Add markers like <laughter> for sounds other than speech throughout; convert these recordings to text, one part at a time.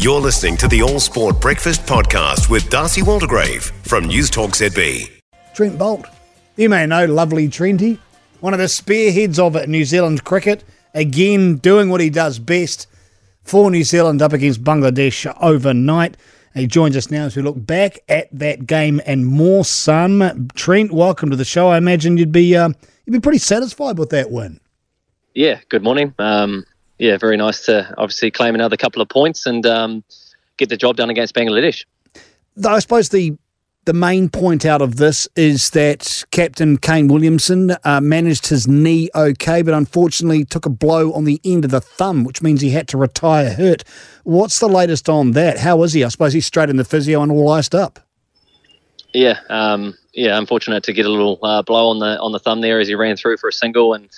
You're listening to the All Sport Breakfast Podcast with Darcy Waldegrave from News Talk ZB. Trent Boult, You may know lovely Trenty, one of the spearheads of it New Zealand cricket. Again, doing what he does best for New Zealand up against Bangladesh overnight. He joins us now as we look back at that game and more. Some Trent, welcome to the show. I imagine you'd be uh, you'd be pretty satisfied with that win. Yeah, good morning. Um, yeah, very nice to obviously claim another couple of points and um, get the job done against Bangladesh. I suppose the the main point out of this is that Captain Kane Williamson uh, managed his knee okay, but unfortunately took a blow on the end of the thumb, which means he had to retire hurt. What's the latest on that? How is he? I suppose he's straight in the physio and all iced up. Yeah, um, yeah. Unfortunate to get a little uh, blow on the on the thumb there as he ran through for a single, and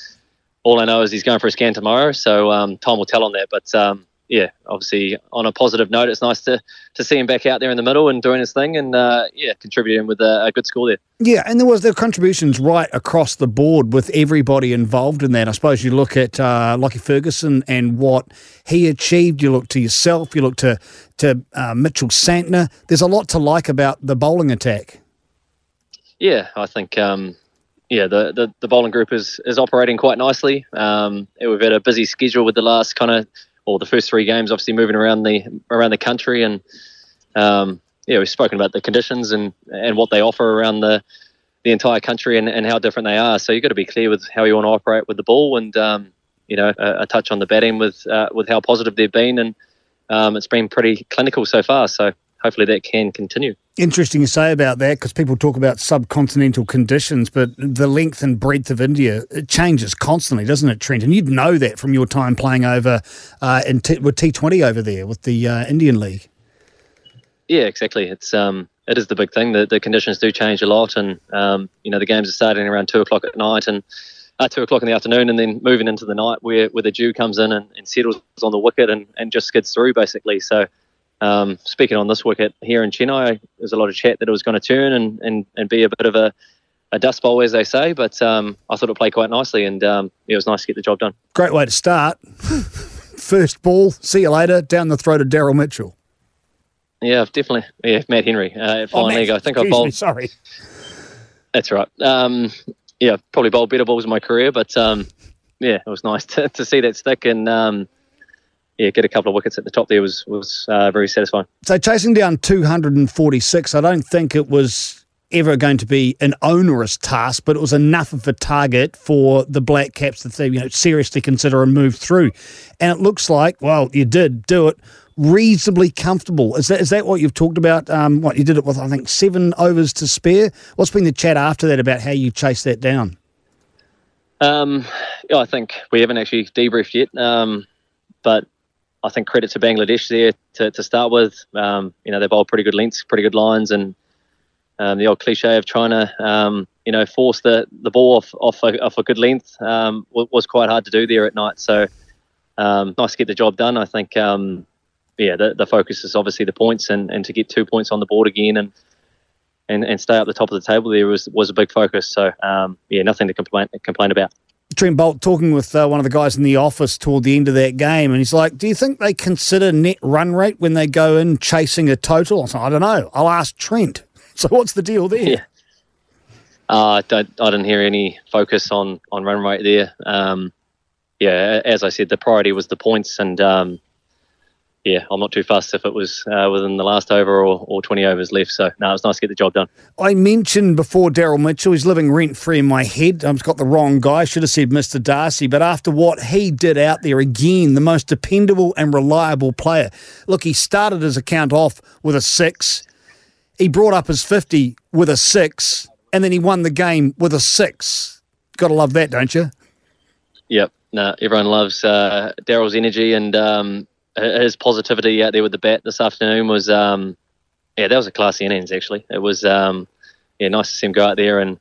all I know is he's going for a scan tomorrow. So um, time will tell on that. But um, yeah, obviously on a positive note, it's nice to to see him back out there in the middle and doing his thing, and uh, yeah, contributing with a, a, good score there. Yeah, and there was the contributions right across the board with everybody involved in that. I suppose you look at uh, Lockie Ferguson and what he achieved. You look to yourself. You look to to uh, Mitchell Santner. There's a lot to like about the bowling attack. Yeah, I think. Um, yeah, the, the, the, bowling group is, is operating quite nicely. Um, we've had a busy schedule with the last kind of or the first three games, obviously moving around the around the country, and um, yeah, we've spoken about the conditions and and what they offer around the the entire country and, and how different they are. So you've got to be clear with how you want to operate with the ball, and um, you know, a, a, touch on the batting with uh, with how positive they've been, and um, it's been pretty clinical so far. So hopefully that can continue. Interesting you say about that because people talk about subcontinental conditions, but the length and breadth of India it changes constantly, doesn't it, Trent? And you'd know that from your time playing over uh, in t- with T Twenty over there with the uh, Indian League. Yeah, exactly. It's um, it is the big thing. The, the conditions do change a lot, and um, you know the games are starting around two o'clock at night and uh, two o'clock in the afternoon, and then moving into the night where, where the dew comes in and, and settles on the wicket and, and just skids through basically. So um, speaking on this wicket here in Chennai, there's a lot of chat that it was going to turn and, and, and be a bit of a, a dust bowl, as they say, but um, I thought it played quite nicely and um, it was nice to get the job done. Great way to start. <laughs> First ball, see you later, down the throat of Daryl Mitchell. Yeah, definitely. Yeah, Matt Henry. Uh, fine oh, leg. I think I bowled. Me, sorry. That's right. Um, yeah, probably bowled better balls in my career, but um, yeah, it was nice <laughs> to, to see that stick and um, yeah, get a couple of wickets at the top there was was uh, very satisfying. So chasing down 246, I don't think it was ever going to be an onerous task, but it was enough of a target for the Black Caps to you know seriously consider and move through. And it looks like, well, you did do it reasonably comfortable. Is that is that what you've talked about? Um, what you did it with, I think, seven overs to spare. What's been the chat after that about how you chased that down? Um, yeah, I think we haven't actually debriefed yet. Um, but I think credit to Bangladesh there to, to start with. Um, you know, they bowled pretty good lengths, pretty good lines, and um, the old cliche of trying to, um, you know, force the, the ball off off a, off a good length um, was quite hard to do there at night. So um, nice to get the job done. I think, um, yeah, the, the focus is obviously the points, and, and to get two points on the board again and and, and stay up the top of the table there was was a big focus. So yeah, nothing to complain complain about. Trent Boult talking with uh, one of the guys in the office toward the end of that game, and he's like, "Do you think they consider net run rate when they go in chasing a total?" I, said, I don't know. I'll ask Trent. <laughs> So what's the deal there? Yeah. Uh, I don't. I didn't hear any focus on on run rate there. Um, yeah, as I said, the priority was the points, and um, yeah, I'm not too fussed if it was uh, within the last over or, or 20 overs left. So, no, it was nice to get the job done. I mentioned before Daryl Mitchell, he's living rent free in my head. I've got the wrong guy. Should have said Mr. Darcy. But after what he did out there, again, the most dependable and reliable player. Look, he started his account off with a six. He brought up his 50 with a six, and then he won the game with a six. Got to love that, don't you? Yep. No, everyone loves uh, Daryl's energy and. Um, his positivity out there with the bat this afternoon was, um, yeah, that was a classy innings actually. It was, um, yeah, nice to see him go out there and,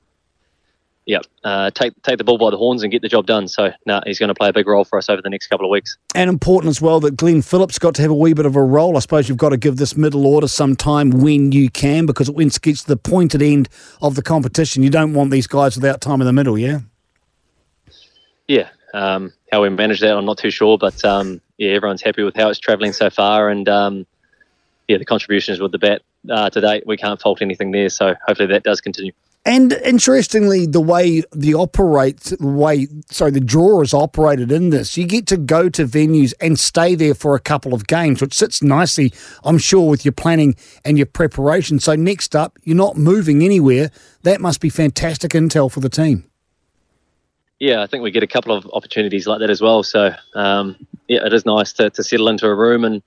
yeah, uh, take take the ball by the horns and get the job done. So, no, nah, he's going to play a big role for us over the next couple of weeks. And important as well that Glenn Phillips got to have a wee bit of a role. I suppose you've got to give this middle order some time when you can because when it gets to the pointed end of the competition, you don't want these guys without time in the middle, yeah? Yeah, um, how we manage that, I'm not too sure. But um, yeah, everyone's happy with how it's travelling so far, and um, yeah, the contributions with the bat uh, to date, we can't fault anything there. So hopefully that does continue. And interestingly, the way the operate, the way sorry, the draw is operated in this, you get to go to venues and stay there for a couple of games, which sits nicely, I'm sure, with your planning and your preparation. So next up, you're not moving anywhere. That must be fantastic intel for the team. Yeah, I think we get a couple of opportunities like that as well. So um, yeah, it is nice to, to settle into a room and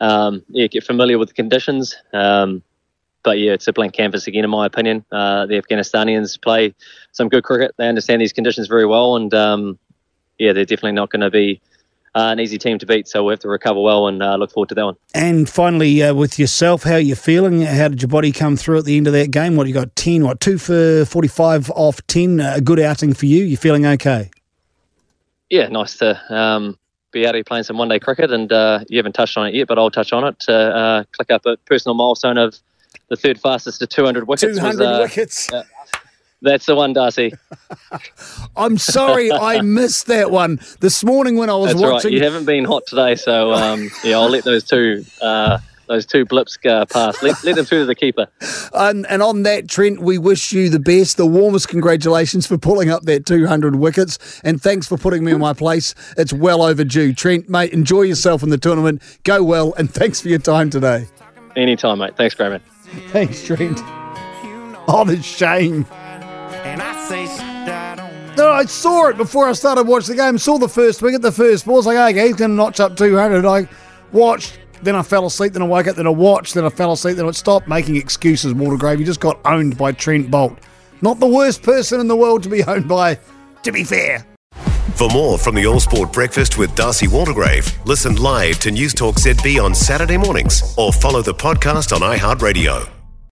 um, yeah, get familiar with the conditions. Um, but yeah, it's a blank canvas again, in my opinion. Uh, the Afghanistanians play some good cricket. They understand these conditions very well, and um, yeah, they're definitely not going to be uh, an easy team to beat. So we have to recover well and uh, look forward to that one. And finally, uh, with yourself, how are you feeling? How did your body come through at the end of that game? What you got? Ten? What two for forty-five off ten? A good outing for you. You feeling okay? Yeah, nice to um, be out here playing some one-day cricket, and uh, you haven't touched on it yet, but I'll touch on it to uh, click up a personal milestone of the third fastest to 200 wickets. 200 uh, wickets. That's the one, Darcy. <laughs> I'm sorry, I <laughs> missed that one this morning when I was That's watching. Right. You haven't been hot today, so um, yeah, I'll let those two. Uh, those two blips uh, pass. Let, let them through to the keeper. And, and on that, Trent, we wish you the best. The warmest congratulations for pulling up that 200 wickets. And thanks for putting me in my place. It's well overdue. Trent, mate, enjoy yourself in the tournament. Go well. And thanks for your time today. Anytime, mate. Thanks, Graham. Thanks, Trent. Oh, the shame. No, I saw it before I started watching the game. Saw the first wicket, the first ball. I was like, okay, he's going to notch up 200. I watched, then I fell asleep, then I woke up, then I watched, then I fell asleep, then I stopped making excuses, Waldegrave. You just got owned by Trent Boult. Not the worst person in the world to be <laughs> owned by, to be fair. For more from the All Sport Breakfast with Darcy Waldegrave, listen live to News Talk ZB on Saturday mornings or follow the podcast on iHeartRadio.